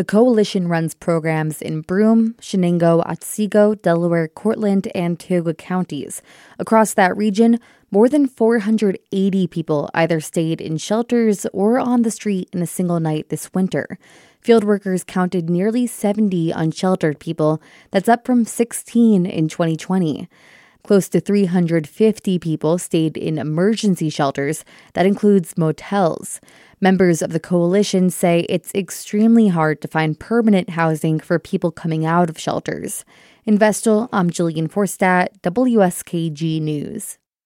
The coalition runs programs in Broome, Chenango, Otsego, Delaware, Cortland, and Tioga counties. Across that region, more than 480 people either stayed in shelters or on the street in a single night this winter. Field workers counted nearly 70 unsheltered people. That's up from 16 in 2020. Close to 350 people stayed in emergency shelters. That includes motels. Members of the coalition say it's extremely hard to find permanent housing for people coming out of shelters. In Vestal, I'm Jillian Forstadt, WSKG News.